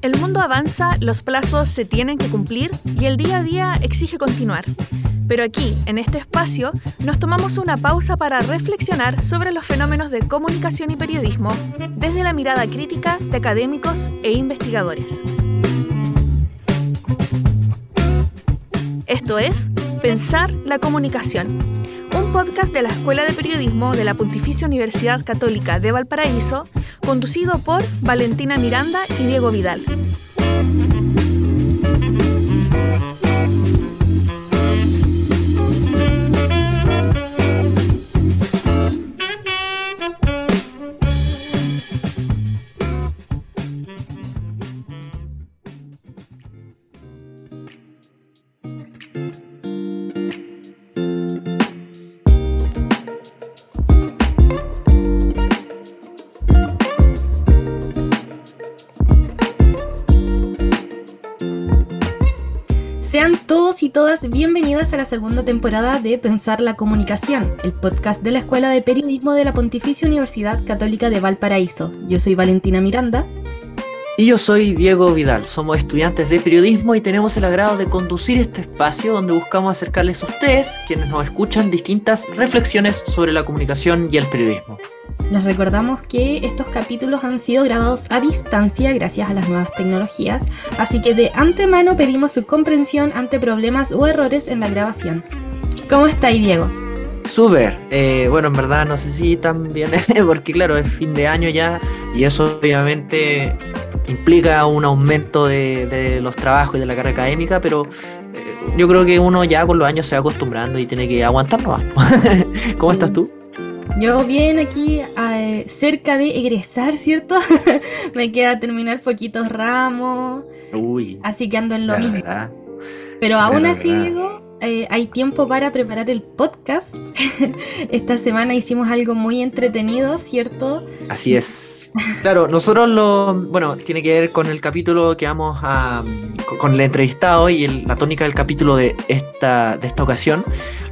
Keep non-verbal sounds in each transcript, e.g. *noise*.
El mundo avanza, los plazos se tienen que cumplir y el día a día exige continuar. Pero aquí, en este espacio, nos tomamos una pausa para reflexionar sobre los fenómenos de comunicación y periodismo desde la mirada crítica de académicos e investigadores. Esto es Pensar la Comunicación, un podcast de la Escuela de Periodismo de la Pontificia Universidad Católica de Valparaíso, conducido por Valentina Miranda y Diego Vidal. Bienvenidas a la segunda temporada de Pensar la Comunicación, el podcast de la Escuela de Periodismo de la Pontificia Universidad Católica de Valparaíso. Yo soy Valentina Miranda. Y yo soy Diego Vidal, somos estudiantes de periodismo y tenemos el agrado de conducir este espacio donde buscamos acercarles a ustedes, quienes nos escuchan, distintas reflexiones sobre la comunicación y el periodismo. Les recordamos que estos capítulos han sido grabados a distancia gracias a las nuevas tecnologías, así que de antemano pedimos su comprensión ante problemas o errores en la grabación. ¿Cómo estáis, Diego? Súper, eh, bueno, en verdad no sé si tan bien, *laughs* porque claro, es fin de año ya y eso obviamente implica un aumento de, de los trabajos y de la carga académica, pero eh, yo creo que uno ya con los años se va acostumbrando y tiene que aguantarlo más. *laughs* ¿Cómo estás tú? Yo bien aquí eh, cerca de egresar, ¿cierto? *laughs* Me queda terminar poquitos ramos. Uy. Así que ando en lo la mismo. verdad. Pero aún la así, verdad. Diego, eh, hay tiempo para preparar el podcast. *laughs* Esta semana hicimos algo muy entretenido, ¿cierto? Así es. Claro, nosotros lo, bueno, tiene que ver con el capítulo que vamos a, con- el entrevistado y la tónica del capítulo de esta, de esta ocasión.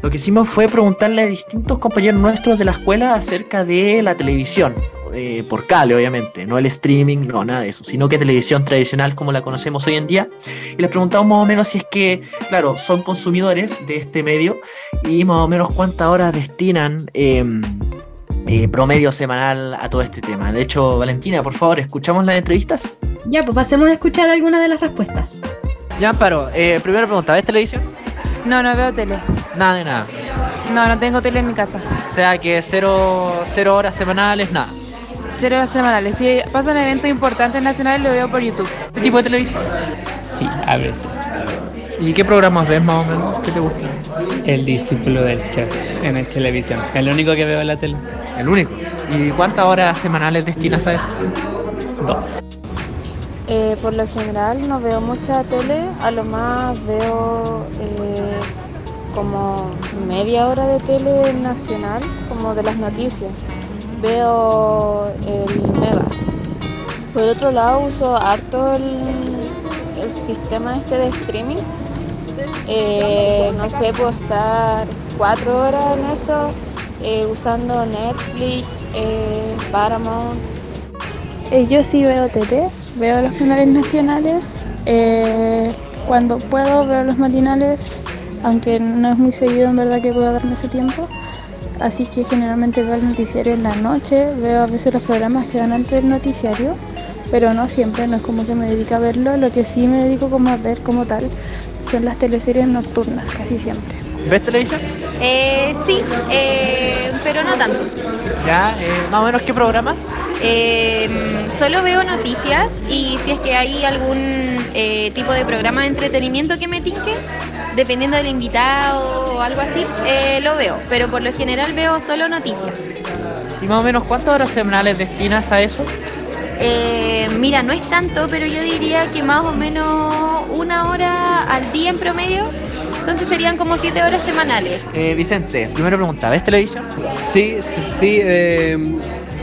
Lo que hicimos fue preguntarle a distintos compañeros nuestros de la escuela acerca de la televisión, eh, por cable obviamente, no el streaming, no nada de eso, sino que televisión tradicional como la conocemos hoy en día. Y les preguntamos más o menos si es que, claro, son consumidores de este medio y más o menos cuántas horas destinan. em, eh, promedio semanal a todo este tema. De hecho, Valentina, por favor, ¿escuchamos las entrevistas? Ya, pues pasemos a escuchar algunas de las respuestas. Ya, Amparo, eh, primera pregunta, ¿ves televisión? No, no veo tele. Nada de nada. No, no tengo tele en mi casa. O sea que cero, cero horas semanales, nada. Cero horas semanales. Si pasan eventos importantes nacionales, lo veo por YouTube. ¿Este tipo de televisión? Sí, a veces. ¿Y qué programas ves más o menos? ¿Qué te gusta? El discípulo del chef en el televisión. El único que veo en la tele. El único. ¿Y cuántas horas semanales destinas a eso? Dos. Eh, por lo general no veo mucha tele, a lo más veo eh, como media hora de tele nacional, como de las noticias. Veo el Mega. Por otro lado uso harto el, el sistema este de streaming. Eh, no sé, puedo estar cuatro horas en eso, eh, usando Netflix, eh, Paramount, yo sí veo tele, veo los canales nacionales. cuando puedo veo los matinales, aunque no es muy seguido en verdad que pueda darme ese tiempo. Así que generalmente veo el noticiario en la noche, veo a veces los programas que dan antes del noticiario, pero no siempre, no es como que me dedique a verlo. Lo que sí me dedico como a ver como tal son las teleseries nocturnas, casi siempre. ¿Ves televisión? Eh, sí, eh, pero no tanto. Ya, eh, más o menos qué programas? Eh, solo veo noticias y si es que hay algún eh, tipo de programa de entretenimiento que me tinque, dependiendo del invitado o algo así, eh, lo veo. Pero por lo general veo solo noticias. ¿Y más o menos cuántas horas semanales destinas a eso? Eh, mira, no es tanto, pero yo diría que más o menos una hora al día en promedio. Entonces serían como siete horas semanales. Eh, Vicente, primera pregunta, ¿ves televisión? Sí, sí, sí, eh,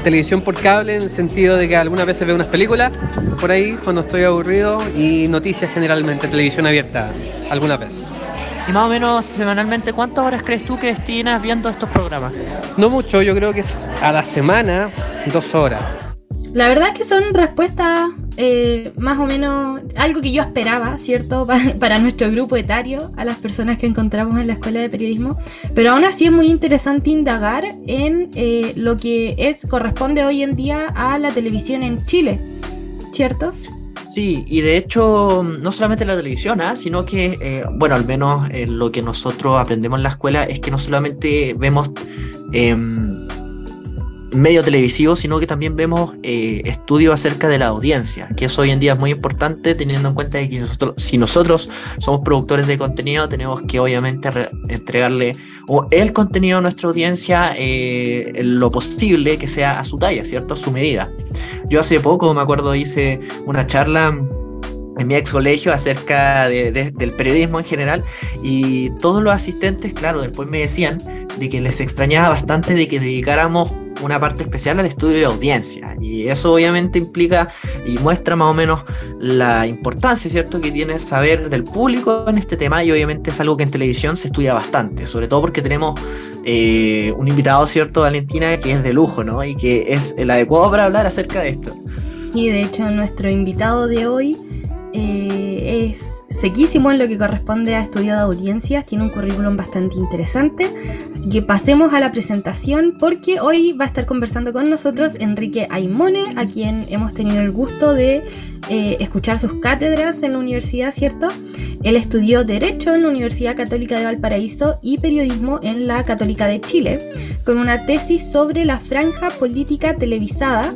televisión por cable en el sentido de que algunas veces veo unas películas por ahí cuando estoy aburrido y noticias generalmente, televisión abierta, algunas veces. Y más o menos semanalmente, ¿cuántas horas crees tú que destinas viendo estos programas? No mucho, yo creo que es a la semana dos horas. La verdad es que son respuestas eh, más o menos algo que yo esperaba, ¿cierto? *laughs* para nuestro grupo etario, a las personas que encontramos en la escuela de periodismo. Pero aún así es muy interesante indagar en eh, lo que es corresponde hoy en día a la televisión en Chile, ¿cierto? Sí, y de hecho, no solamente la televisión, ¿ah? sino que, eh, bueno, al menos lo que nosotros aprendemos en la escuela es que no solamente vemos em, medio televisivo, sino que también vemos eh, estudios acerca de la audiencia, que eso hoy en día es muy importante teniendo en cuenta que nosotros, si nosotros somos productores de contenido, tenemos que obviamente entregarle o el contenido a nuestra audiencia eh, lo posible que sea a su talla, ¿cierto? A su medida. Yo hace poco, me acuerdo, hice una charla en mi ex colegio acerca del periodismo en general y todos los asistentes, claro, después me decían de que les extrañaba bastante de que dedicáramos una parte especial al estudio de audiencia y eso obviamente implica y muestra más o menos la importancia, ¿cierto?, que tiene saber del público en este tema y obviamente es algo que en televisión se estudia bastante, sobre todo porque tenemos eh, un invitado, ¿cierto?, Valentina, que es de lujo, ¿no? Y que es el adecuado para hablar acerca de esto. Sí, de hecho nuestro invitado de hoy eh, es sequísimo en lo que corresponde a estudio de audiencias, tiene un currículum bastante interesante, así que pasemos a la presentación porque hoy va a estar conversando con nosotros Enrique Aimone, a quien hemos tenido el gusto de eh, escuchar sus cátedras en la universidad, ¿cierto? Él estudió Derecho en la Universidad Católica de Valparaíso y Periodismo en la Católica de Chile, con una tesis sobre la franja política televisada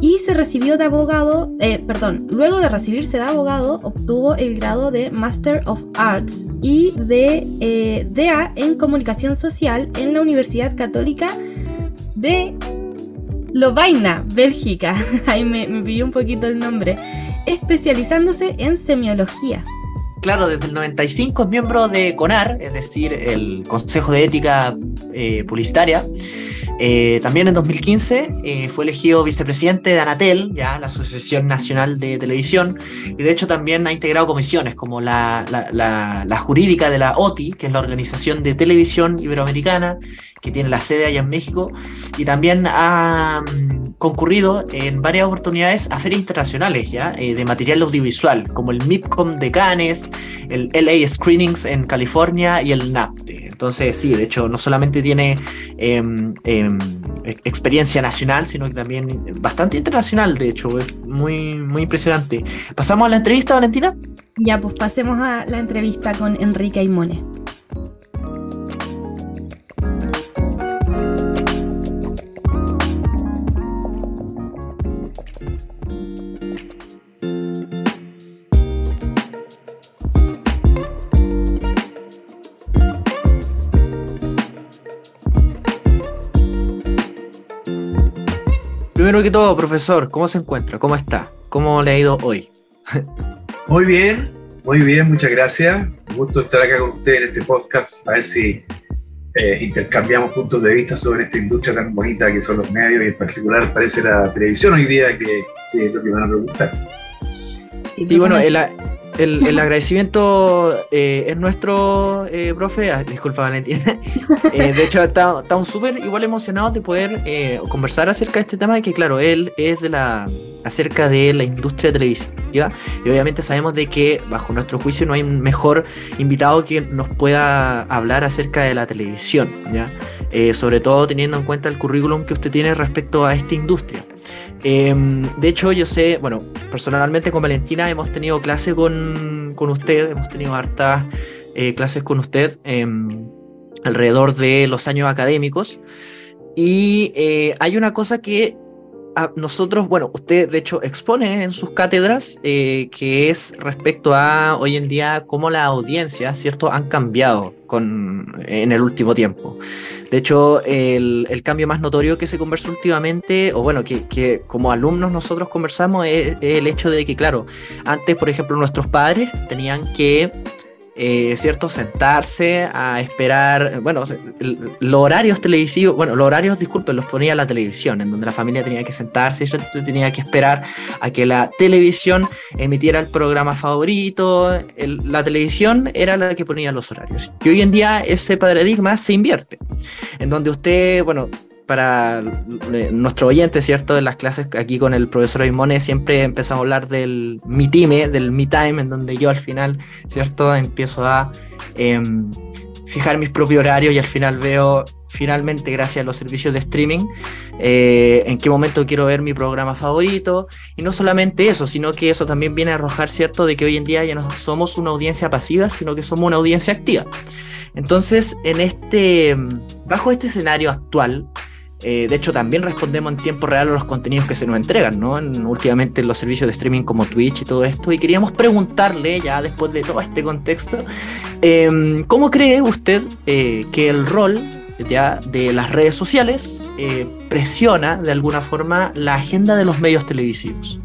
y se recibió de abogado, eh, perdón, luego de recibirse de abogado obtuvo el grado de Master of Arts y de eh, DA en Comunicación Social en la Universidad Católica de Lovaina, Bélgica. *laughs* Ahí me, me un poquito el nombre. Especializándose en semiología. Claro, desde el 95 es miembro de CONAR, es decir, el Consejo de Ética eh, Publicitaria. Eh, también en 2015 eh, fue elegido vicepresidente de Anatel, ya la Asociación Nacional de Televisión, y de hecho también ha integrado comisiones como la, jurídica de la OTI, que es la Organización de Televisión Iberoamericana, que tiene la sede allá en México, y también ha mm, concurrido en varias oportunidades a ferias internacionales ¿ya? Eh, de material audiovisual, como el MIPCOM de Cannes, el LA Screenings en California y el NAPTE. Entonces, sí, de hecho, no solamente tiene em, em, experiencia nacional, sino que también bastante internacional, de hecho, es muy, muy impresionante. ¿Pasamos a la entrevista, Valentina? Ya, pues pasemos a la entrevista con Enrique Aimone. Primero que todo, profesor, ¿cómo se encuentra? ¿Cómo está? ¿Cómo le ha ido hoy? Muy bien, muy bien, muchas gracias. Un gusto estar acá con ustedes en este podcast, a ver si eh, intercambiamos puntos de vista sobre esta industria tan bonita que son los medios y en particular parece la televisión hoy día, que, es lo que van a preguntar. Sí, bueno, el, el, agradecimiento eh, es nuestro, eh, profe. Ah, disculpa, Valentina. *laughs* Eh, de hecho, estamos súper igual emocionados de poder conversar acerca de este tema, que claro, él es de la acerca de la industria televisiva y obviamente sabemos de que bajo nuestro juicio no hay un mejor invitado que nos pueda hablar acerca de la televisión, ¿ya? sobre todo teniendo en cuenta el currículum que usted tiene respecto a esta industria. Em, de hecho, yo sé, bueno, personalmente con Valentina hemos tenido clase con, con usted, hemos tenido hartas eh, clases con usted em, alrededor de los años académicos. Y eh, hay una cosa que nosotros, bueno, usted de hecho expone en sus cátedras eh, que es respecto a hoy en día cómo las audiencias, ¿cierto?, han cambiado con, en el último tiempo. De hecho, el, cambio más notorio que se conversó últimamente, o bueno, que, como alumnos nosotros conversamos, es, el hecho de que, claro, antes, por ejemplo, nuestros padres tenían que eh, ¿cierto? Sentarse a esperar, bueno, los horarios televisivos, bueno, los horarios, disculpen, los ponía la televisión, en donde la familia tenía que sentarse y tenía que esperar a que la televisión emitiera el programa favorito, la televisión era la que ponía los horarios. Y hoy en día ese paradigma se invierte, en donde usted, bueno, para nuestro oyente, ¿cierto? De las clases aquí con el profesor Aimone siempre empezamos a hablar del mi time, del me time, en donde yo al final, ¿cierto? Empiezo a em, fijar mis propios horarios y al final veo, finalmente, gracias a los servicios de streaming, eh, en qué momento quiero ver mi programa favorito. Y no solamente eso, sino que eso también viene a arrojar, ¿cierto? De que hoy en día ya no somos una audiencia pasiva, sino que somos una audiencia activa. Entonces, en este, bajo este escenario actual, eh, de hecho, también respondemos en tiempo real a los contenidos que se nos entregan, ¿no? últimamente en los servicios de streaming como Twitch y todo esto. Y queríamos preguntarle, ya después de todo este contexto, em, ¿cómo cree usted eh, que el rol ya de las redes sociales eh, presiona de alguna forma la agenda de los medios televisivos?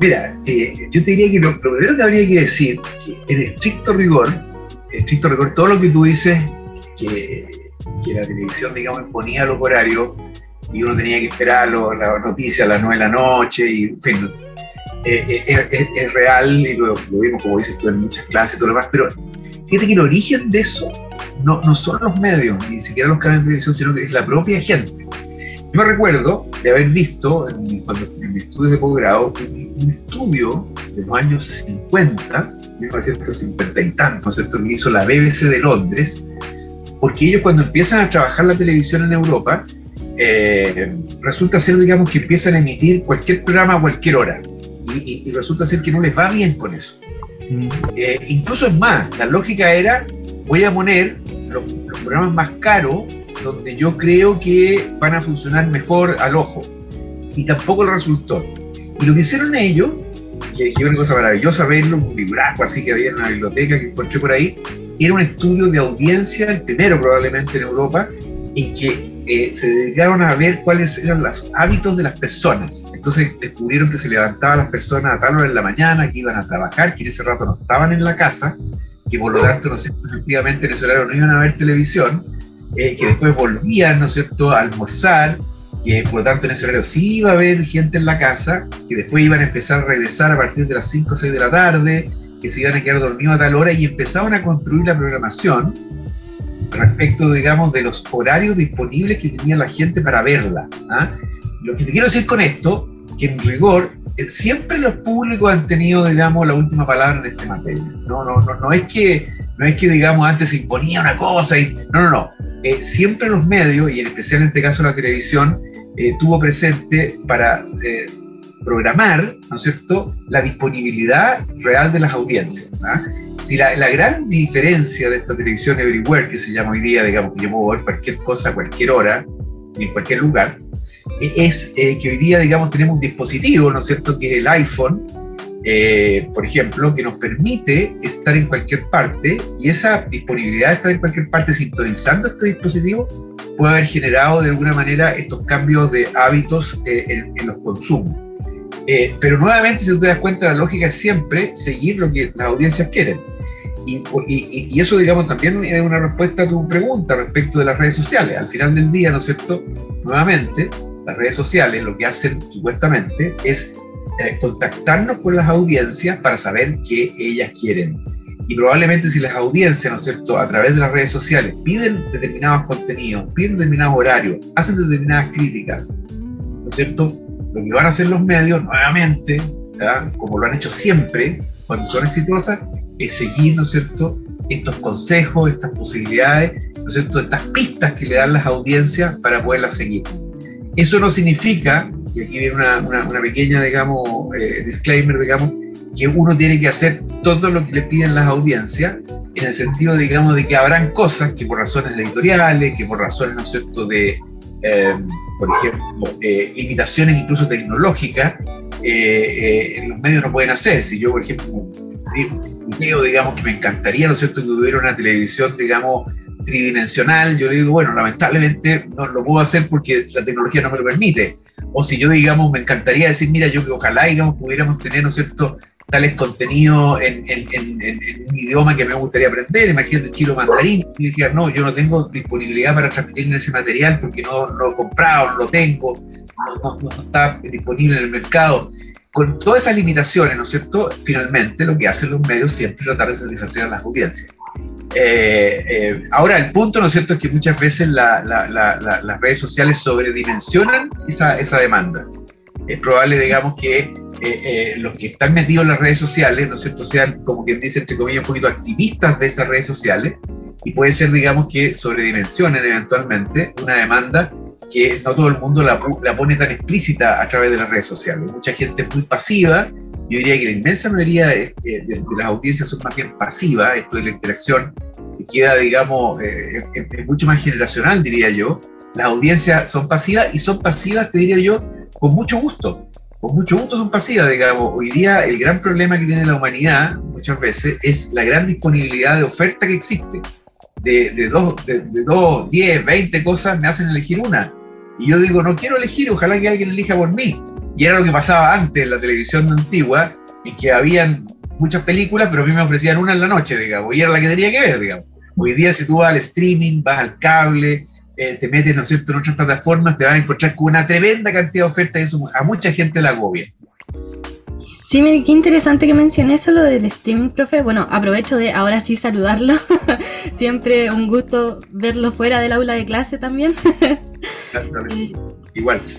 Mira, yo te diría que lo, primero que habría que decir, que en estricto rigor, en estricto rigor, todo lo que tú dices, que que la televisión, digamos, imponía los horarios y uno tenía que esperar las noticias a las 9 de la noche y, en fin, eh, eh, es, real y lo, vimos, como dices tú, en muchas clases y todo lo demás, pero fíjate que el origen de eso no, no son los medios, ni siquiera los canales de televisión, sino que es la propia gente. Yo me recuerdo de haber visto en, cuando, en mis estudios de posgrado un, estudio de los años 50, 1950 y tantos, ¿cierto? que hizo la BBC de Londres, porque ellos cuando empiezan a trabajar la televisión en Europa, eh, resulta ser, digamos, que empiezan a emitir cualquier programa a cualquier hora. Y, resulta ser que no les va bien con eso. Mm. Eh, incluso es más, la lógica era, voy a poner los, programas más caros donde yo creo que van a funcionar mejor al ojo. Y tampoco lo resultó. Y lo que hicieron ellos, que, que una cosa maravillosa verlo, un libraco así que había en una biblioteca que encontré por ahí, era un estudio de audiencia, el primero probablemente en Europa, en que eh, se dedicaron a ver cuáles eran los hábitos de las personas. Entonces descubrieron que se levantaban las personas a tal hora en la mañana, que iban a trabajar, que en ese rato no estaban en la casa, que por lo tanto, no sé, efectivamente en ese horario no iban a ver televisión, eh, que después volvían, ¿no es cierto?, a almorzar, que por lo tanto en ese horario sí iba a haber gente en la casa, que después iban a empezar a regresar a partir de las 5 o 6 de la tarde, que se iban a quedar dormidos a tal hora y empezaban a construir la programación respecto, digamos, de los horarios disponibles que tenía la gente para verla. ¿ah? Lo que te quiero decir con esto, que en rigor, eh, siempre los públicos han tenido, digamos, la última palabra en este materia. No, no, no, no es que, no es que, digamos, antes se imponía una cosa y, no, no, no. Eh, siempre los medios, y en especial en este caso la televisión, eh, tuvo presente para programar, ¿no es cierto?, la disponibilidad real de las audiencias. Si la, gran diferencia de esta televisión everywhere, que se llama hoy día, digamos, que yo puedo ver cualquier cosa a cualquier hora y en cualquier lugar, e, es eh, que hoy día, digamos, tenemos un dispositivo, ¿no es cierto?, que es el iPhone, eh, por ejemplo, que nos permite estar en cualquier parte y esa disponibilidad de estar en cualquier parte sintonizando este dispositivo puede haber generado de alguna manera estos cambios de hábitos eh, en los consumos. Eh, pero nuevamente, si tú te das cuenta, la lógica es siempre seguir lo que las audiencias quieren. Y, y, eso, digamos, también es una respuesta a tu pregunta respecto de las redes sociales. Al final del día, ¿no es cierto? Nuevamente, las redes sociales lo que hacen supuestamente es eh, contactarnos con las audiencias para saber qué ellas quieren. Y probablemente si las audiencias, ¿no es cierto?, a través de las redes sociales piden determinados contenidos, piden determinados horarios, hacen determinadas críticas, ¿no es cierto?, lo que van a hacer los medios nuevamente, como lo han hecho siempre cuando son exitosas, es seguir, ¿no es cierto?, estos consejos, estas posibilidades, ¿no es cierto?, estas pistas que le dan las audiencias para poderlas seguir. Eso no significa, y aquí viene una, una, pequeña, digamos, eh, disclaimer, digamos, que uno tiene que hacer todo lo que le piden las audiencias, en el sentido, digamos, de que habrán cosas que por razones editoriales, que por razones, ¿no es cierto?, de, eh, por ejemplo, eh, limitaciones incluso tecnológicas, eh, los medios no pueden hacer. Si yo, por ejemplo, digo, digamos, que me encantaría, ¿no cierto?, que hubiera una televisión, digamos, tridimensional, yo le digo, bueno, lamentablemente no lo puedo hacer porque la tecnología no me lo permite. O si yo, digamos, me encantaría decir, mira, yo que ojalá, digamos, pudiéramos tener, ¿no es cierto?, tales contenidos en, un idioma que me gustaría aprender, imagínate chilo mandarín, y decía, no, yo no tengo disponibilidad para transmitir ese material porque no, lo he comprado, no lo tengo, no, no, está disponible en el mercado. Con todas esas limitaciones, ¿no es cierto? Finalmente lo que hacen los medios siempre es tratar de satisfacer a las audiencias. Eh, eh, ahora, el punto, ¿no es cierto?, es que muchas veces las redes sociales sobredimensionan esa, esa demanda. Es probable, digamos, que eh, los que están metidos en las redes sociales, ¿no es cierto?, sean, como quien dice, entre comillas, un poquito activistas de esas redes sociales, y puede ser, digamos, que sobredimensionen eventualmente una demanda que no todo el mundo la, la, pone tan explícita a través de las redes sociales. Mucha gente es muy pasiva yo diría que la inmensa mayoría de, las audiencias son más bien pasivas, esto de la interacción queda, digamos, eh, es, mucho más generacional, diría yo. Las audiencias son pasivas y son pasivas, te diría yo, con mucho gusto. Con mucho gusto son pasivas, digamos. Hoy día el gran problema que tiene la humanidad muchas veces es la gran disponibilidad de oferta que existe. De, dos, de, de dos, diez, veinte cosas me hacen elegir una. Y yo digo, no quiero elegir, ojalá que alguien elija por mí. Y era lo que pasaba antes en la televisión antigua, y que habían muchas películas, pero a mí me ofrecían una en la noche, digamos, y era la que tenía que ver, digamos. Hoy día si tú vas al streaming, vas al cable, eh, te metes, ¿no es cierto?, en otras plataformas, te vas a encontrar con una tremenda cantidad de ofertas y eso a mucha gente la agobia. Sí, mire, qué interesante que mencioné eso, lo del streaming, profe. Bueno, aprovecho de ahora sí saludarlo. *laughs* Siempre un gusto verlo fuera del aula de clase también. Igual. *laughs*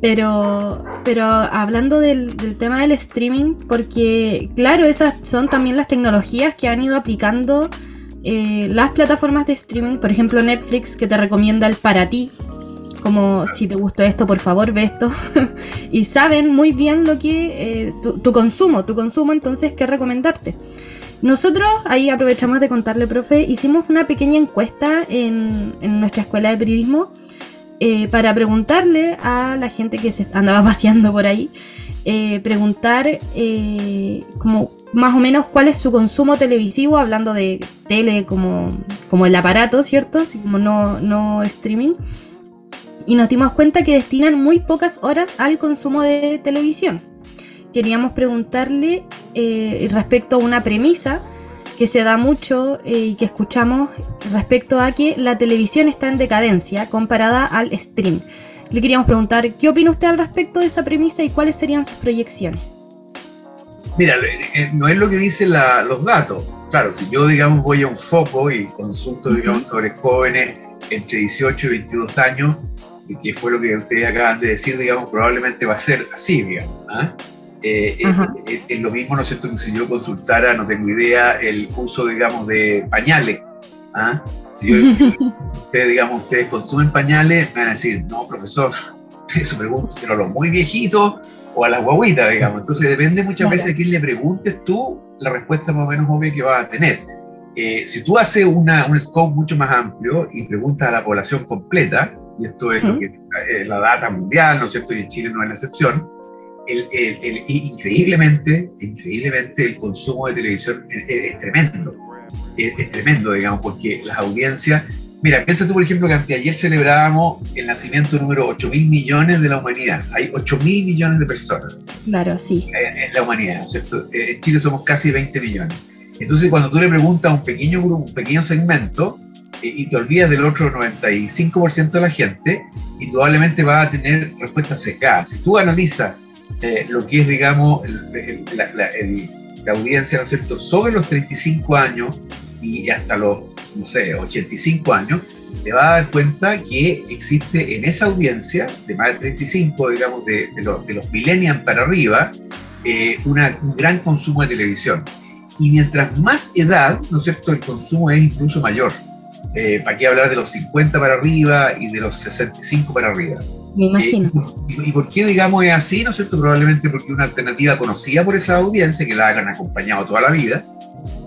Pero, pero hablando del, tema del streaming, porque claro, esas son también las tecnologías que han ido aplicando eh, las plataformas de streaming, por ejemplo Netflix, que te recomienda el para ti, como si te gustó esto, por favor, ve esto. *laughs* y saben muy bien lo que eh, tu, consumo, tu consumo, entonces, qué recomendarte. Nosotros, ahí aprovechamos de contarle, profe, hicimos una pequeña encuesta en, en nuestra escuela de periodismo eh, para preguntarle a la gente que se andaba *laughs* paseando por ahí, preguntar como más o menos cuál es su consumo televisivo, hablando de tele como, como el aparato, ¿cierto? Así como no, no streaming. Y nos dimos cuenta que destinan muy pocas horas al consumo de televisión. Queríamos preguntarle respecto a una premisa que se da mucho eh, y que escuchamos respecto a que la televisión está en decadencia comparada al stream. Le queríamos preguntar, ¿qué opina usted al respecto de esa premisa y cuáles serían sus proyecciones? Mira, eh, no es lo que dicen los datos. Claro, si yo, digamos, voy a un foco y consulto, digamos, sobre jóvenes entre 18 y 22 años, y que fue lo que ustedes acaban de decir, digamos, probablemente va a ser así, digamos. ¿ah? Eh, eh, es, lo mismo, ¿no es cierto?, que si yo consultara, no tengo idea, el uso, digamos, de pañales. ¿ah? Si yo, *laughs* ustedes, digamos, ustedes consumen pañales, me van a decir, no, profesor, *laughs* eso pregunto, pero los muy viejitos o a las guaguitas, digamos. Entonces depende muchas veces de quién le preguntes tú, la respuesta más o menos obvia que vas a tener. Eh, si tú haces una, un scope mucho más amplio y preguntas a la población completa, y esto es lo que, la data mundial, ¿no es cierto? Y en Chile no es la excepción, el, increíblemente, increíblemente el consumo de televisión es, tremendo. Es, tremendo, digamos, porque las audiencias... Mira, piensa tú, por ejemplo, que ayer celebrábamos el nacimiento número 8 mil millones de la humanidad. Hay 8 mil millones de personas. Claro, sí. En, la humanidad, ¿cierto? Eh, en Chile somos casi 20 millones. Entonces, cuando tú le preguntas a un pequeño grupo, un pequeño segmento, eh, y te olvidas del otro 95% de la gente, indudablemente va a tener respuestas sesgadas. Si tú analizas eh, lo que es, digamos, la, audiencia, ¿no es cierto?, sobre los 35 años y hasta los, no sé, 85 años, te va a dar cuenta que existe en esa audiencia de más de 35, digamos, de, los, de los millennials para arriba, eh, una, un gran consumo de televisión. Y mientras más edad, ¿no es cierto?, el consumo es incluso mayor. Eh, ¿Para qué hablar de los 50 para arriba y de los 65 para arriba? Me imagino. y, por qué, digamos, es así? ¿No es cierto? Probablemente porque una alternativa conocida por esa audiencia, que la hayan acompañado toda la vida.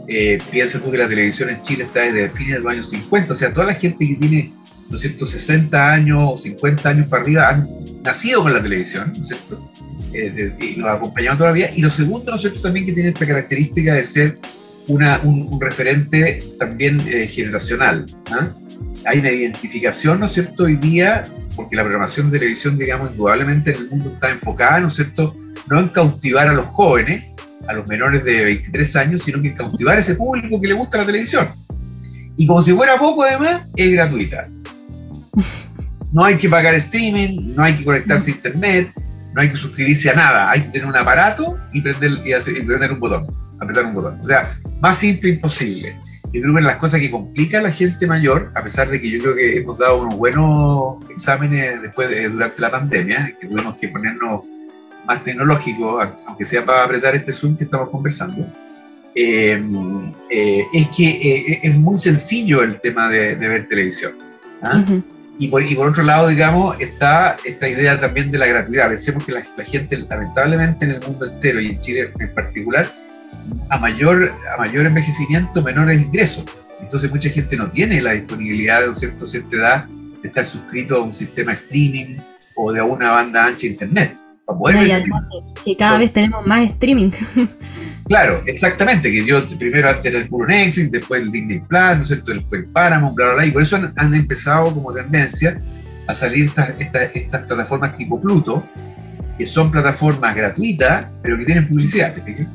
Eh, piensa tú que la televisión en Chile está desde fines de los años 50, o sea, toda la gente que tiene, ¿no es cierto?, 60 años o 50 años para arriba han nacido con la televisión, ¿no es cierto? Eh, y los ha acompañado toda la vida. Y lo segundo, ¿no es cierto?, también que tiene esta característica de ser una, un, referente también eh, generacional. ¿ah? Hay una identificación, ¿no es cierto?, hoy día porque la programación de televisión, digamos, indudablemente en el mundo está enfocada, ¿no es cierto?, no en cautivar a los jóvenes, a los menores de 23 años, sino que cautivar a ese público que le gusta la televisión. Y como si fuera poco, además, es gratuita. No hay que pagar streaming, no hay que conectarse a internet, no hay que suscribirse a nada. Hay que tener un aparato y prender, y hacer, y prender un botón, apretar un botón. O sea, más simple imposible. Yo creo que las cosas que complica a la gente mayor, a pesar de que yo creo que hemos dado unos buenos exámenes después de, durante la pandemia, que tuvimos que ponernos más tecnológicos, aunque sea para apretar este Zoom que estamos conversando, eh, eh, es que eh, es muy sencillo el tema de, ver televisión. ¿ah? y, por, y, por, otro lado, digamos, está esta idea también de la gratuidad. Pensemos que la, la gente, lamentablemente en el mundo entero y en Chile en particular, a mayor, a mayor envejecimiento, menores ingresos. Entonces mucha gente no tiene la disponibilidad de cierto, cierta edad de estar suscrito a un sistema streaming o de una banda ancha internet. Para poder que cada vez tenemos más streaming. *laughs* Claro, exactamente, que yo primero antes era el puro Netflix, después el Disney Plus, ¿no es cierto? El, el Paramount, bla, bla, bla, y por eso han, empezado como tendencia a salir estas, estas, estas plataformas tipo Pluto, que son plataformas gratuitas, pero que tienen publicidad, ¿te fijas?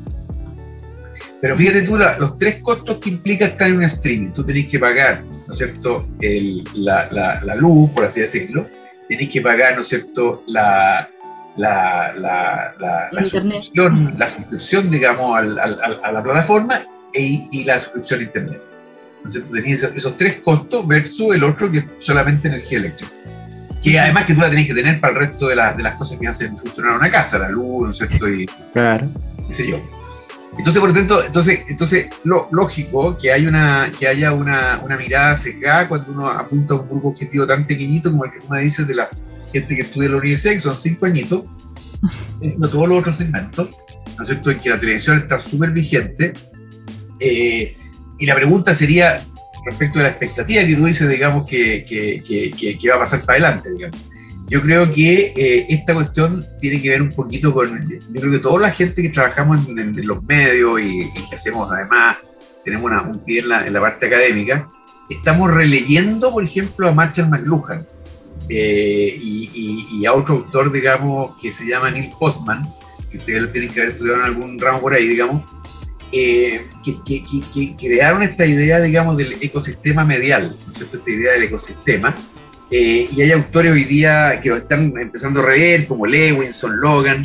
Pero fíjate tú los tres costos que implica estar en un streaming. Tú tenés que pagar, ¿no es cierto?, la, la, luz, por así decirlo. Tenés que pagar, ¿no es cierto?, la, la, la, suscripción, la suscripción, digamos, al, al, a la plataforma e, y la suscripción a Internet. ¿No es cierto? Tenías esos tres costos versus el otro que es solamente energía eléctrica. Que además que tú la tenés que tener para el resto de, de las cosas que hacen funcionar una casa, la luz, ¿no es cierto? Y, claro. qué sé yo. Entonces, por lo tanto, entonces, entonces lógico que, hay una, que haya una, una, mirada sesgada cuando uno apunta a un grupo objetivo tan pequeñito como el que tú me dices de la gente que estudia en la universidad, que son cinco añitos, no todos los otros segmentos, ¿no es cierto?, en que la televisión está súper vigente. Eh, y la pregunta sería respecto de la expectativa que tú dices, digamos, que, que, que va a pasar para adelante, digamos. Yo creo que eh, esta cuestión tiene que ver un poquito con, yo creo que toda la gente que trabajamos en, los medios y, que hacemos además, tenemos una, un pie en la, en la, parte académica, estamos releyendo, por ejemplo, a Marshall McLuhan eh, y, y, a otro autor, digamos, que se llama Neil Postman, que ustedes lo tienen que haber estudiado en algún ramo por ahí, digamos, eh, que, que, que, crearon esta idea, digamos, del ecosistema medial, ¿no es cierto? Esta idea del ecosistema, eh, y hay autores hoy día que lo están empezando a rever, como Lewinson, Logan,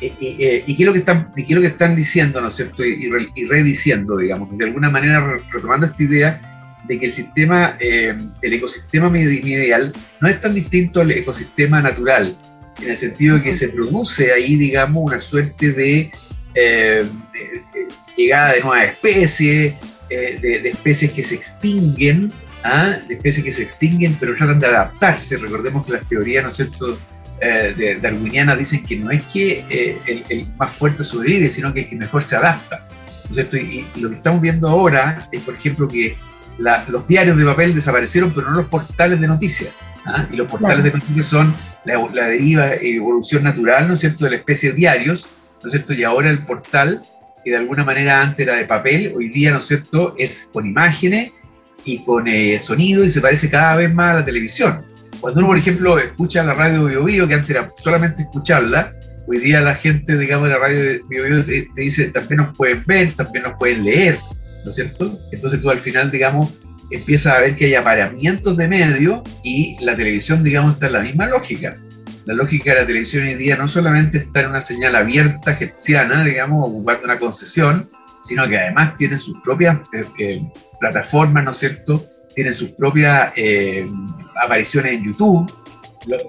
eh, eh, y qué es lo que están, qué es lo que están diciendo, ¿no es cierto? Y, y, rediciendo, digamos, de alguna manera retomando esta idea de que el sistema, el ecosistema medial no es tan distinto al ecosistema natural, en el sentido de que se produce ahí, digamos, una suerte de, llegada de nuevas especies, de, de especies que se extinguen, ¿ah? de especies que se extinguen pero tratan de adaptarse. Recordemos que las teorías, ¿no es cierto?, eh, de darwinianas dicen que no es que eh, el, más fuerte sobrevive, sino que el que mejor se adapta. ¿no es cierto? Y, lo que estamos viendo ahora es, por ejemplo, que los diarios de papel desaparecieron, pero no los portales de noticias. ¿ah? Y los portales de noticias son la, la deriva y evolución natural, ¿no es cierto?, de la especie de diarios, ¿no es cierto? Y ahora el portal, que de alguna manera antes era de papel, hoy día, ¿no es cierto?, es con imágenes y con eh, sonido y se parece cada vez más a la televisión. Cuando uno, por ejemplo, escucha la radio Bio, Bio que antes era solamente escucharla, hoy día la gente, digamos, de la radio Bio, Bio te, dice, también nos pueden ver, también nos pueden leer, ¿no es cierto? Entonces tú al final, digamos, empiezas a ver que hay aparamientos de medio y la televisión, digamos, está en la misma lógica. La lógica de la televisión hoy día no solamente está en una señal abierta gerciana, digamos, ocupando una concesión, sino que además tiene sus propias eh, eh, plataformas, ¿no es cierto? Tienen sus propias eh, apariciones en YouTube.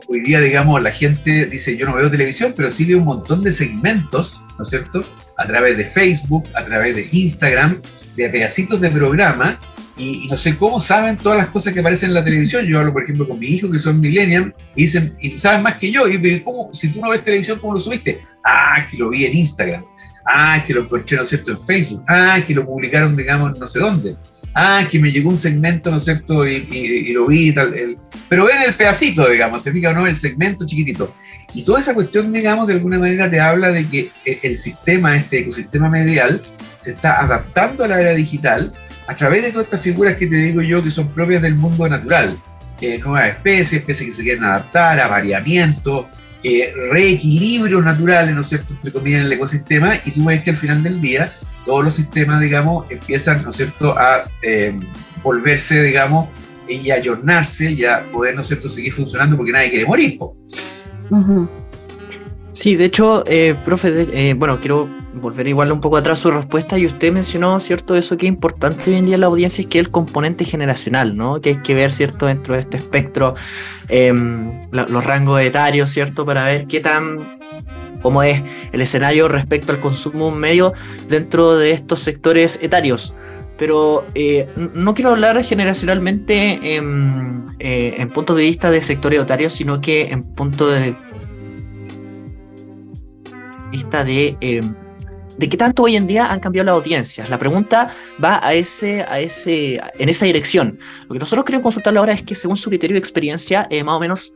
Hoy día, digamos, la gente dice, yo no veo televisión, pero sí veo un montón de segmentos, ¿no es cierto? A través de Facebook, a través de Instagram, de pedacitos de programa, y, no sé cómo saben todas las cosas que aparecen en la televisión. Yo hablo, por ejemplo, con mi hijo, que son millennials, y dicen, y saben más que yo, y ¿cómo? si tú no ves televisión, ¿cómo lo subiste? Ah, que lo vi en Instagram. Ah, que lo encontré, ¿no es cierto?, en Facebook. Ah, que lo publicaron, digamos, no sé dónde ah, que me llegó un segmento, ¿no es cierto? Y, lo vi y tal. pero ven el pedacito, digamos, te fijas, ¿no? El segmento chiquitito. Y toda esa cuestión, digamos, de alguna manera te habla de que el sistema, este ecosistema medial, se está adaptando a la era digital a través de todas estas figuras que te digo yo que son propias del mundo natural. Eh, nuevas especies, especies que se quieren adaptar, a que reequilibrios naturales, ¿no es cierto?, entre comillas, en el ecosistema, y tú ves que al final del día todos los sistemas, digamos, empiezan, ¿no es cierto?, a eh, volverse, digamos, y ayornarse y a poder, ¿no es cierto?, seguir funcionando porque nadie quiere morir. Po. Sí, de hecho, eh, profe, eh, bueno, quiero volver igual un poco atrás su respuesta y usted mencionó, ¿cierto? Eso que es importante hoy en día en la audiencia es que el componente generacional, ¿no? Que hay que ver, ¿cierto? Dentro de este espectro, em, los rangos etarios, ¿cierto? Para ver qué tan, cómo es el escenario respecto al consumo medio dentro de estos sectores etarios. Pero eh, no quiero hablar generacionalmente en, eh, en punto de vista de sectores etarios, sino que en punto de vista de em, de qué tanto hoy en día han cambiado las audiencias. La pregunta va a ese, a ese, en esa dirección. Lo que nosotros queremos consultarle ahora es que según su criterio de experiencia, eh, más o menos,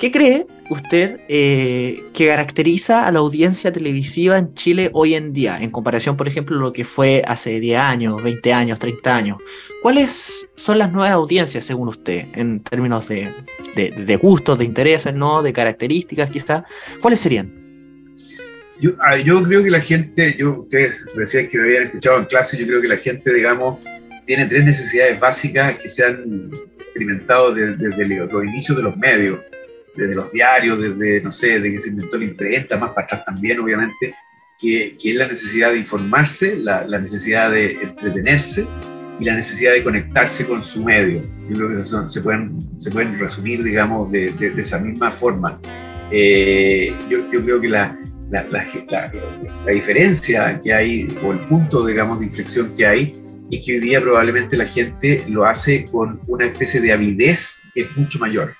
¿qué cree usted eh, que caracteriza a la audiencia televisiva en Chile hoy en día, en comparación, por ejemplo, a lo que fue hace 10 años, 20 años, 30 años? ¿Cuáles son las nuevas audiencias, según usted, en términos de, de, de gustos, de intereses, ¿no? de características quizá? ¿Cuáles serían? Yo, yo creo que la gente, yo, ustedes decían que me habían escuchado en clase, yo creo que la gente, digamos, tiene tres necesidades básicas que se han experimentado desde, los inicios de los medios, desde los diarios, desde, no sé, desde que se inventó la imprenta, más para atrás también, obviamente, que, que es la necesidad de informarse, la, la, necesidad de entretenerse y la necesidad de conectarse con su medio. Yo creo que se, pueden, se pueden resumir, digamos, de, de, de esa misma forma. Eh, yo, yo creo que la, la, la, la, diferencia que hay, o el punto, digamos, de inflexión que hay, es que hoy día probablemente la gente lo hace con una especie de avidez que es mucho mayor.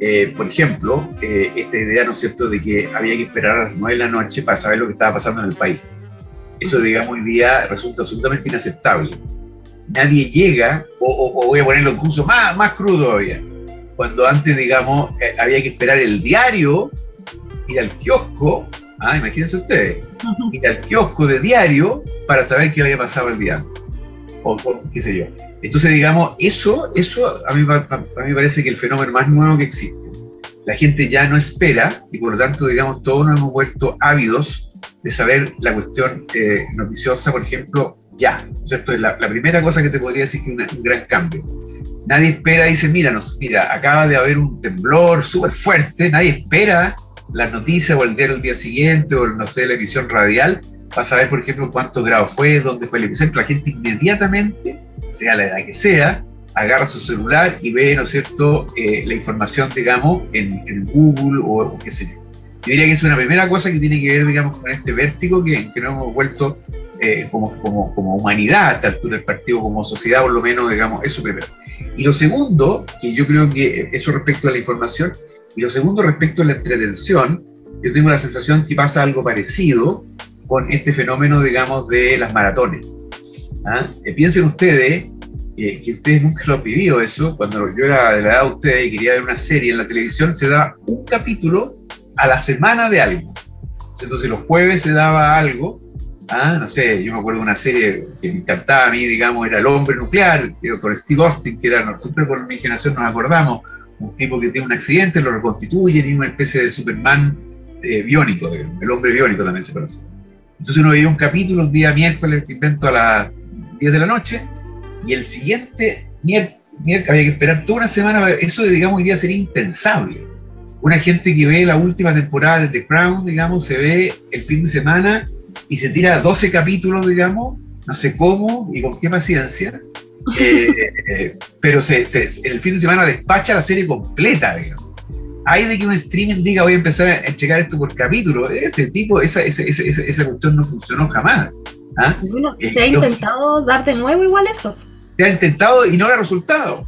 Eh, por ejemplo, eh, esta idea, ¿no es cierto?, de que había que esperar a las 9 de la noche para saber lo que estaba pasando en el país. Eso, digamos, hoy día resulta absolutamente inaceptable. Nadie llega, o, o, voy a ponerlo incluso más, más crudo todavía, cuando antes, digamos, eh, había que esperar el diario, ir al kiosco Ah, imagínense ustedes, ir al kiosco de diario para saber qué había pasado el día antes. O, qué sé yo. Entonces, digamos, eso, eso a mí, a mí me parece que el fenómeno más nuevo que existe. La gente ya no espera y por lo tanto, digamos, todos nos hemos vuelto ávidos de saber la cuestión eh, noticiosa, por ejemplo, ya. ¿cierto? Es la, la, primera cosa que te podría decir que es un gran cambio. Nadie espera, dice, mira, nos, mira, acaba de haber un temblor súper fuerte, nadie espera las noticias o el diario el día siguiente o, no sé, la emisión radial, para saber, por ejemplo, cuántos grados fue, dónde fue el epicentro. La gente inmediatamente, sea la edad que sea, agarra su celular y ve, ¿no es cierto?, eh, la información, digamos, en, en Google o, qué sé yo. Yo diría que es una primera cosa que tiene que ver, digamos, con este vértigo que, que nos hemos vuelto eh, como, como, como, humanidad a esta altura del partido, como sociedad, por lo menos, digamos, eso primero. Y lo segundo, que yo creo que eso respecto a la información, y lo segundo, respecto a la entretención, yo tengo la sensación que pasa algo parecido con este fenómeno, digamos, de las maratones. ¿Ah? Eh, piensen ustedes eh, que ustedes nunca lo han vivido eso. Cuando yo era de la edad de ustedes y quería ver una serie en la televisión, se daba un capítulo a la semana de algo. Entonces los jueves se daba algo. ¿ah? No sé, yo me acuerdo de una serie que me encantaba a mí, digamos, era El hombre nuclear, con Steve Austin, que era, siempre por mi generación nos acordamos, un tipo que tiene un accidente, lo reconstituyen y una especie de Superman eh, biónico, el hombre biónico también se conoce. Entonces uno veía un capítulo un día miércoles que invento a las 10 de la noche y el siguiente miércoles había que esperar toda una semana, eso digamos hoy día sería impensable. Una gente que ve la última temporada de The Crown, digamos, se ve el fin de semana y se tira 12 capítulos, digamos, no sé cómo y con qué paciencia, eh, pero se, el fin de semana despacha la serie completa, digamos. Hay de que un streaming diga voy a empezar a checar esto por capítulo. Ese tipo, esa, esa, esa, esa cuestión no funcionó jamás. ¿ah? Bueno, eh, se ha intentado dar de nuevo igual eso. Se ha intentado y no ha resultado.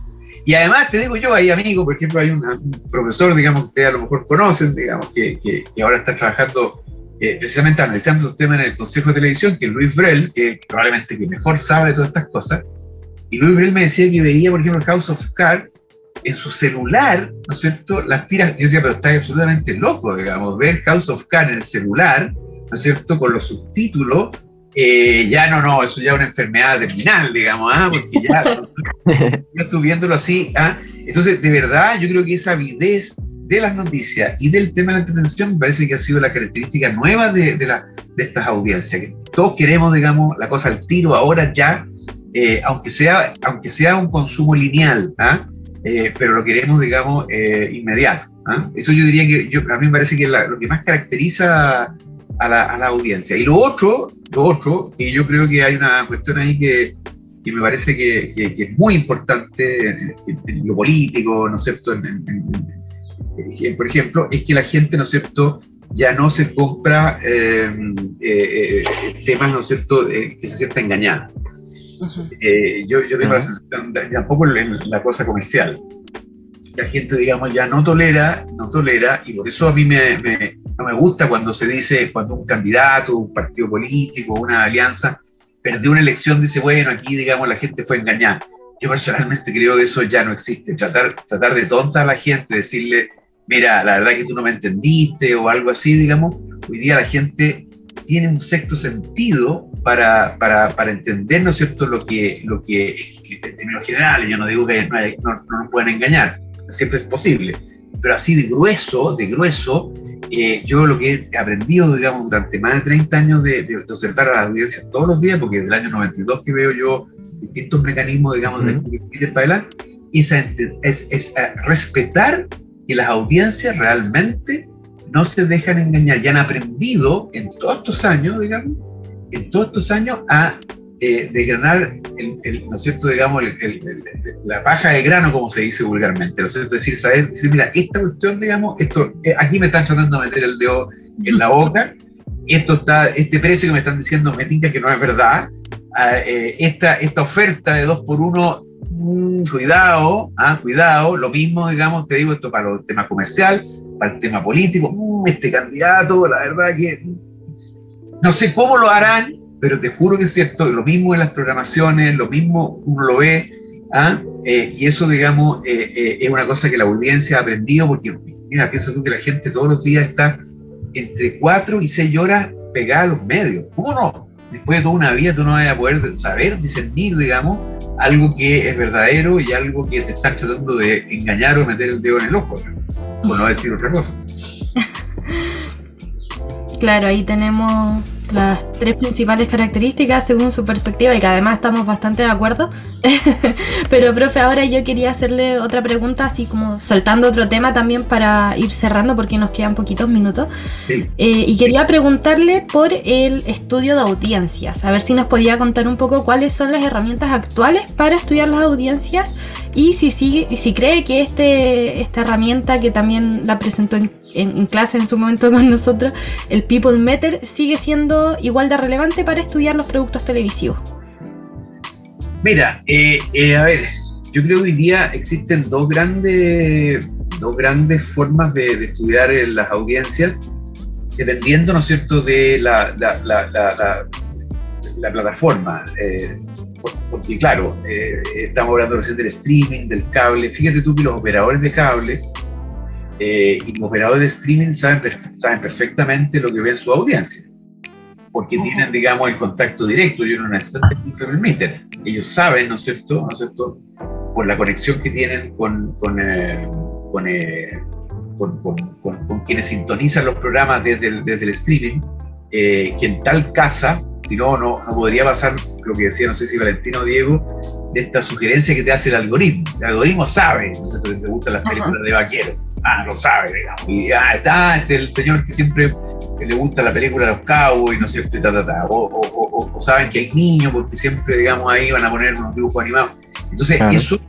Y además, te digo yo, hay amigos, por ejemplo, hay un, profesor, digamos, que ustedes a lo mejor conocen, digamos, que, que, que ahora está trabajando eh, precisamente analizando los temas en el Consejo de Televisión, que es Luis Brel, que probablemente que mejor sabe todas estas cosas, y Luis Brel me decía que veía, por ejemplo, House of Cards en su celular, ¿no es cierto? Las tiras, yo decía, pero está absolutamente loco, digamos, ver House of Cards en el celular, ¿no es cierto? Con los subtítulos, eh, ya no, no, eso ya es una enfermedad terminal, digamos, ¿ah? porque ya, *laughs* yo estoy viéndolo así, ¿ah? Entonces, de verdad, yo creo que esa avidez de las noticias y del tema de la entretención, me parece que ha sido la característica nueva de, de, la, de estas audiencias, que todos queremos, digamos, la cosa al tiro, ahora ya, eh, aunque, sea, aunque sea un consumo lineal, ¿ah? eh, pero lo queremos, digamos, eh, inmediato. ¿ah? Eso yo diría que yo, a mí me parece que es lo que más caracteriza a la, a la, audiencia. Y lo otro, lo otro, que yo creo que hay una cuestión ahí que, que me parece que, que, que, es muy importante en, en, lo político, ¿no es cierto? En, por ejemplo, es que la gente, ¿no es cierto?, ya no se compra eh, eh, temas, ¿no es cierto?, que se sienta engañada. Eh, yo, yo, tengo uh -huh. la sensación, tampoco en la cosa comercial. La gente, digamos, ya no tolera, no tolera, y por eso a mí me, me, no me gusta cuando se dice, cuando un candidato, un partido político, una alianza, perdió una elección, dice, bueno, aquí, digamos, la gente fue engañada. Yo personalmente creo que eso ya no existe. Tratar, tratar de tonta a la gente, decirle, mira, la verdad que tú no me entendiste o algo así, digamos, hoy día la gente tiene un sexto sentido para, para, para entender, ¿no es cierto?, lo que, lo que, en términos generales, yo no digo que no, no, no nos puedan engañar, siempre es posible, pero así de grueso, de grueso, eh, yo lo que he aprendido, digamos, durante más de 30 años de, de, de, observar a las audiencias todos los días, porque desde el año 92 que veo yo distintos mecanismos, digamos, uh -huh. de para adelante, es, es, es respetar que las audiencias realmente no se dejan engañar y han aprendido en todos estos años, digamos, en todos estos años a eh, desgranar, el, el, ¿no es cierto?, digamos, la paja de grano, como se dice vulgarmente, ¿no es cierto? Es decir, saber, decir, mira, esta cuestión, digamos, esto, eh, aquí me están tratando de meter el dedo en la boca, esto está, este precio que me están diciendo me que no es verdad, uh, eh, esta, esta oferta de dos por uno mmm, cuidado, ah, cuidado, lo mismo, digamos, te digo esto para el tema comercial, para el tema político, mmm, este candidato, la verdad que no sé cómo lo harán, pero te juro que es cierto, lo mismo en las programaciones, lo mismo uno lo ve, ¿ah? eh, y eso, digamos, eh, eh, es una cosa que la audiencia ha aprendido, porque, mira, piensa tú que la gente todos los días está entre 4 y 6 horas pegada a los medios. ¿Cómo no? Después de toda una vida tú no vas a poder saber, discernir, digamos, algo que es verdadero y algo que te están tratando de engañar o meter el dedo en el ojo, por no decir otra cosa. *laughs* Claro, ahí tenemos las tres principales características según su perspectiva y que además estamos bastante de acuerdo. *laughs* Pero, profe, ahora yo quería hacerle otra pregunta, así como saltando otro tema también para ir cerrando porque nos quedan poquitos minutos. Sí. Eh, y quería preguntarle por el estudio de audiencias, a ver si nos podía contar un poco cuáles son las herramientas actuales para estudiar las audiencias y si, sigue, si cree que este, esta herramienta que también la presentó en, en, clase en su momento *laughs* con nosotros, el People Meter, sigue siendo igual de relevante para estudiar los productos televisivos. Mira, eh, eh, a ver, yo creo que hoy día existen dos grandes, dos grandes formas de, de estudiar las audiencias, dependiendo, ¿no es cierto?, de la, la, la, la plataforma. Eh, porque claro, eh, estamos hablando recién del streaming, del cable. Fíjate tú que los operadores de cable eh, y los operadores de streaming saben, perfe saben, perfectamente lo que ven su audiencia, porque uh -huh. tienen, digamos, el contacto directo. Yo no necesito que permiten. Ellos saben, ¿no es cierto? ¿no es cierto? Por la conexión que tienen con, con, eh, con, con, con, quienes sintonizan los programas desde el, desde el streaming, que en tal casa si no, no, no podría pasar lo que decía, no sé si Valentino o Diego, de esta sugerencia que te hace el algoritmo. El algoritmo sabe, ¿no sé, te gustan las películas Ajá. de vaqueros. Ah, lo sabe, digamos. Y ah, está este, el señor que siempre le gusta la película de los cowboys, ¿no es cierto? Y ta, ta, ta. O, o, o, o, saben que hay niños porque siempre, digamos, ahí van a poner unos dibujos animados. Entonces, claro. eso,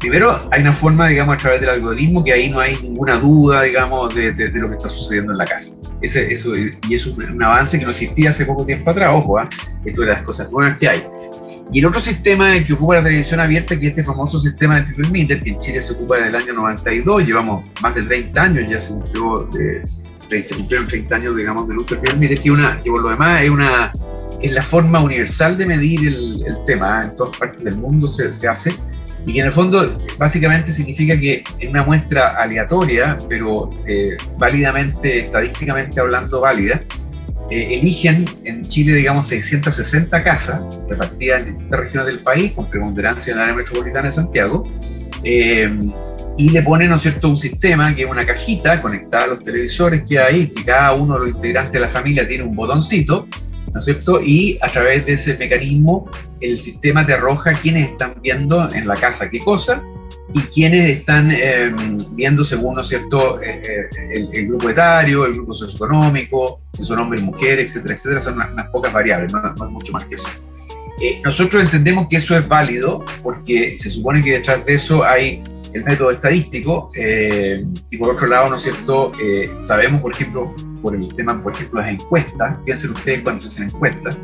primero, hay una forma, digamos, a través del algoritmo que ahí no hay ninguna duda, digamos, de, de, de lo que está sucediendo en la casa. Ese, eso, y eso es un avance que no existía hace poco tiempo atrás, ojo, ¿eh? esto es de las cosas nuevas que hay. Y el otro sistema el que ocupa la televisión abierta, que es este famoso sistema de triple meter, que en Chile se ocupa desde el año 92, llevamos más de 30 años, ya se cumplió, de, se cumplieron 30 años, digamos, del uso del triple meter, que, una, que por lo demás es, una, es la forma universal de medir el, el tema, ¿eh? en todas partes del mundo se, se hace, y que en el fondo básicamente significa que en una muestra aleatoria, pero eh, válidamente, estadísticamente hablando válida, eh, eligen en Chile, digamos, 660 casas repartidas en distintas regiones del país, con preponderancia en la área metropolitana de Santiago, eh, y le pone, ¿no es cierto?, un sistema que es una cajita conectada a los televisores que hay, que cada uno de los integrantes de la familia tiene un botoncito, ¿no es cierto? Y a través de ese mecanismo el sistema te arroja quiénes están viendo en la casa qué cosa y quiénes están eh, viendo según, ¿no es cierto?, eh, eh, el, grupo etario, el grupo socioeconómico, si son hombres mujeres, etcétera, etcétera, son unas, pocas variables, no, es mucho más que eso. nosotros entendemos que eso es válido porque se supone que detrás de eso hay el método estadístico y por otro lado, ¿no es cierto?, sabemos, por ejemplo, por el tema, por ejemplo, las encuestas, piensen ustedes cuando se hacen encuestas,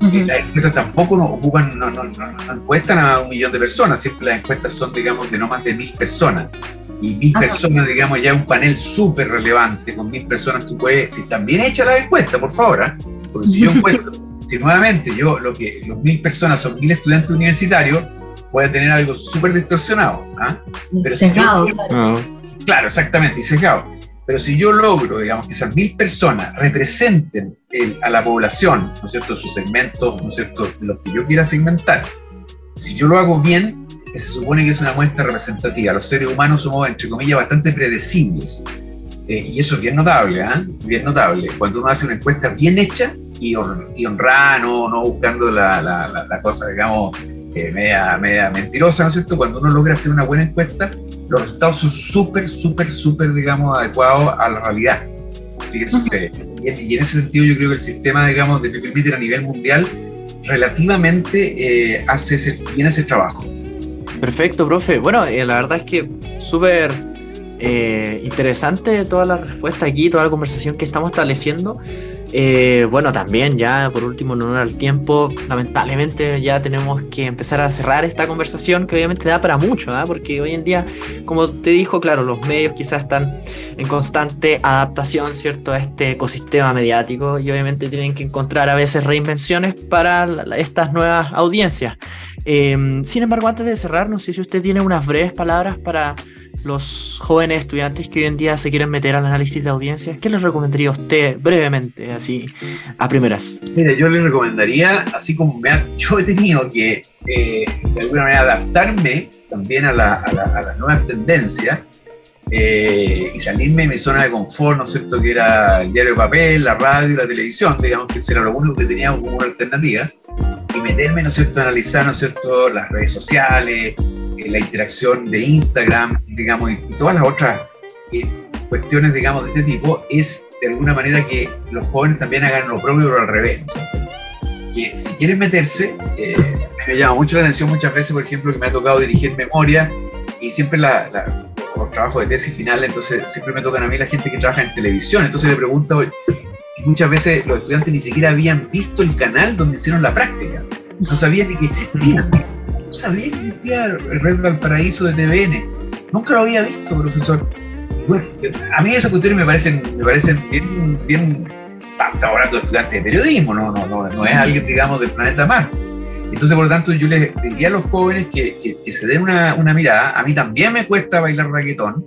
las encuestas tampoco no ocupan, no, no, no, encuestan a un millón de personas, siempre las encuestas son, digamos, de no más de mil personas. Y mil personas, digamos, ya un panel súper relevante, con mil personas tú puedes, si están bien hechas las encuestas, por favor, ¿eh? porque si yo *laughs* encuentro, si nuevamente yo, lo que los mil personas son mil estudiantes universitarios, puede tener algo súper distorsionado. ¿ah? Pero sesgado, claro. claro, exactamente, y sesgado. Pero si yo logro, digamos, que esas mil personas representen a la población, ¿no es cierto?, sus segmentos, ¿no es cierto?, lo que yo quiera segmentar, si yo lo hago bien, se supone que es una muestra representativa. Los seres humanos somos, entre comillas, bastante predecibles. Eh, y eso es bien notable, ¿eh? Bien notable. Cuando uno hace una encuesta bien hecha y, honrada, no, buscando la, la, cosa, digamos, eh, media, media mentirosa, ¿no es cierto? Cuando uno logra hacer una buena encuesta, los resultados son súper, súper, súper, digamos, adecuados a la realidad. Fíjense ustedes. Y, en ese sentido yo creo que el sistema, digamos, de People a nivel mundial relativamente eh, hace ese, bien ese trabajo. Perfecto, profe. Bueno, eh, la verdad es que súper eh, interesante toda la respuesta aquí, toda la conversación que estamos estableciendo. Eh, bueno, también ya por último, no honor al tiempo, lamentablemente ya tenemos que empezar a cerrar esta conversación que obviamente da para mucho, ¿ah? porque hoy en día, como te dijo, claro, los medios quizás están en constante adaptación, ¿cierto?, a este ecosistema mediático y obviamente tienen que encontrar a veces reinvenciones para estas nuevas audiencias. Em, sin embargo, antes de cerrar, no sé si usted tiene unas breves palabras para los jóvenes estudiantes que hoy en día se quieren meter al análisis de audiencias, ¿qué les recomendaría a usted brevemente, así a primeras? Mire, yo les recomendaría, así como me ha, *laughs* yo he tenido que eh, de alguna manera adaptarme también a, la, a, las nuevas tendencias eh, y salirme de mi zona de confort, ¿no es cierto? Que era el diario de papel, la radio la televisión, digamos que era lo único que tenía como una alternativa, y meterme, ¿no es cierto?, analizar, ¿no es cierto?, las redes sociales, la interacción de Instagram, digamos, y, todas las otras eh, cuestiones, digamos, de este tipo, es de alguna manera que los jóvenes también hagan lo propio, pero al revés. Que si quieren meterse, eh, me llama mucho la atención muchas veces, por ejemplo, que me ha tocado dirigir memoria y siempre la, los trabajos de tesis final, entonces siempre me tocan a mí la gente que trabaja en televisión, entonces le pregunto, muchas veces los estudiantes ni siquiera habían visto el canal donde hicieron la práctica, no sabían ni que existían no sabía que existía el Red Valparaíso de TVN. Nunca lo había visto, profesor. bueno, a mí esas cuestiones me parecen, me parecen bien, bien. Está hablando de estudiantes de periodismo, no, no, no, no es alguien, digamos, del planeta Marte. Entonces, por lo tanto, yo les diría a los jóvenes que, que, se den una, una, mirada. A mí también me cuesta bailar reggaetón,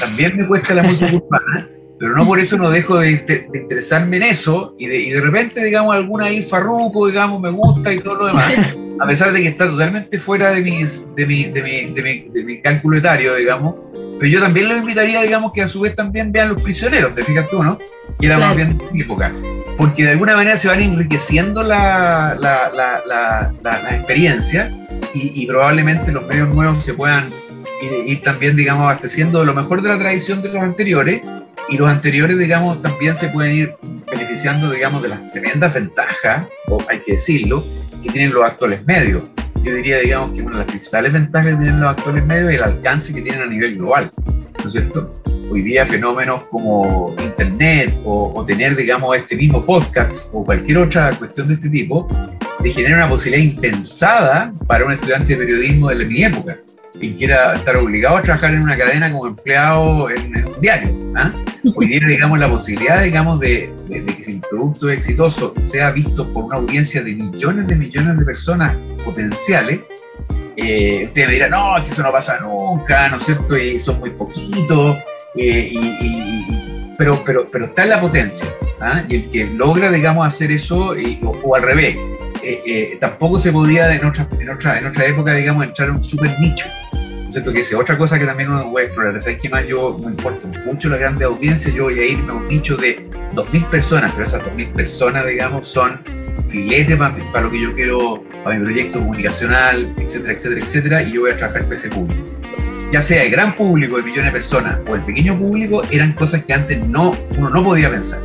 también me cuesta la música *laughs* urbana, pero no por eso no dejo de, de, interesarme en eso y de, y de repente, digamos, alguna ahí farruco, digamos, me gusta y todo lo demás. *laughs* a pesar de que está totalmente fuera de, mis, de, mi, de, mi, de, mi, de mi cálculo etario, digamos, pero yo también los invitaría, digamos, que a su vez también vean los prisioneros, te fijas tú, ¿no? Que era más bien de mi época. Porque de alguna manera se van enriqueciendo la, la, la, la experiencia y, y, probablemente los medios nuevos se puedan ir, ir, también, digamos, abasteciendo de lo mejor de la tradición de los anteriores y los anteriores, digamos, también se pueden ir beneficiando, digamos, de las tremendas ventajas, o hay que decirlo, que tienen los actuales medios. Yo diría, digamos, que una de las principales ventajas que tienen los actuales medios es el alcance que tienen a nivel global, ¿no es cierto? Hoy día fenómenos como Internet o, tener, digamos, este mismo podcast o cualquier otra cuestión de este tipo, te genera una posibilidad impensada para un estudiante de periodismo de mi época y quiera estar obligado a trabajar en una cadena como empleado en, un diario. ¿ah? Hoy día, digamos, la posibilidad, digamos, de, que si el producto es exitoso sea visto por una audiencia de millones de millones de personas potenciales, eh, usted me dirá, no, que eso no pasa nunca, ¿no es cierto? Y son muy poquitos, eh, pero, pero, pero está en la potencia. ¿ah? Y el que logra, digamos, hacer eso, o, al revés, eh, tampoco se podía en otra, en, otra, en otra época, digamos, entrar a un super nicho. ¿cierto? Que es otra cosa que también uno puede explorar. ¿Sabes qué más? Yo no importa mucho la grande audiencia, yo voy a irme a un nicho de 2.000 personas, pero esas 2.000 personas, digamos, son filetes para, para, lo que yo quiero, para mi proyecto comunicacional, etcétera, etcétera, etcétera, y yo voy a trabajar para ese público. Ya sea el gran público de millones de personas o el pequeño público, eran cosas que antes no, uno no podía pensar.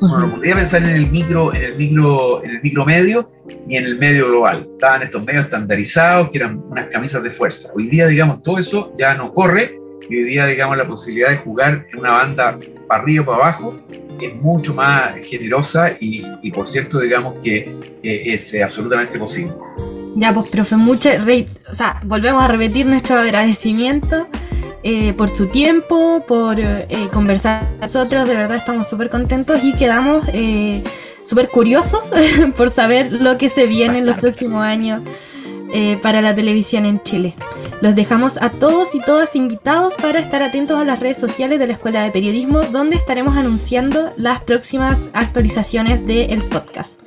Uno no podía pensar en el micro, en el micro, en el micro medio ni en el medio global. Estaban estos medios estandarizados que eran unas camisas de fuerza. Hoy día, digamos, todo eso ya no corre y hoy día, digamos, la posibilidad de jugar en una banda para arriba o para abajo es mucho más generosa y, y por cierto, digamos que eh, es absolutamente posible. Ya, pues, profe, mucho, o sea, volvemos a repetir nuestro agradecimiento eh, por su tiempo, por eh, conversar con nosotros, de verdad estamos súper contentos y quedamos eh, súper curiosos *laughs* por saber lo que se viene en los próximos años eh, para la televisión en Chile. Los dejamos a todos y todas invitados para estar atentos a las redes sociales de la Escuela de Periodismo, donde estaremos anunciando las próximas actualizaciones del podcast.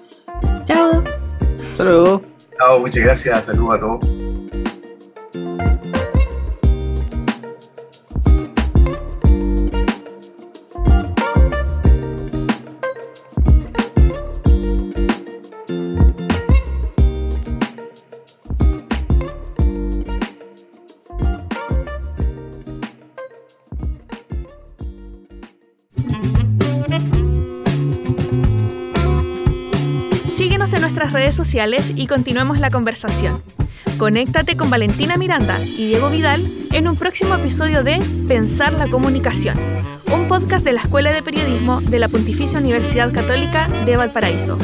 Chao. Saludos. Chao, muchas gracias. Saludos a todos. Sociales y continuemos la conversación. Conéctate con Valentina Miranda y Diego Vidal en un próximo episodio de Pensar la Comunicación, un podcast de la Escuela de Periodismo de la Pontificia Universidad Católica de Valparaíso.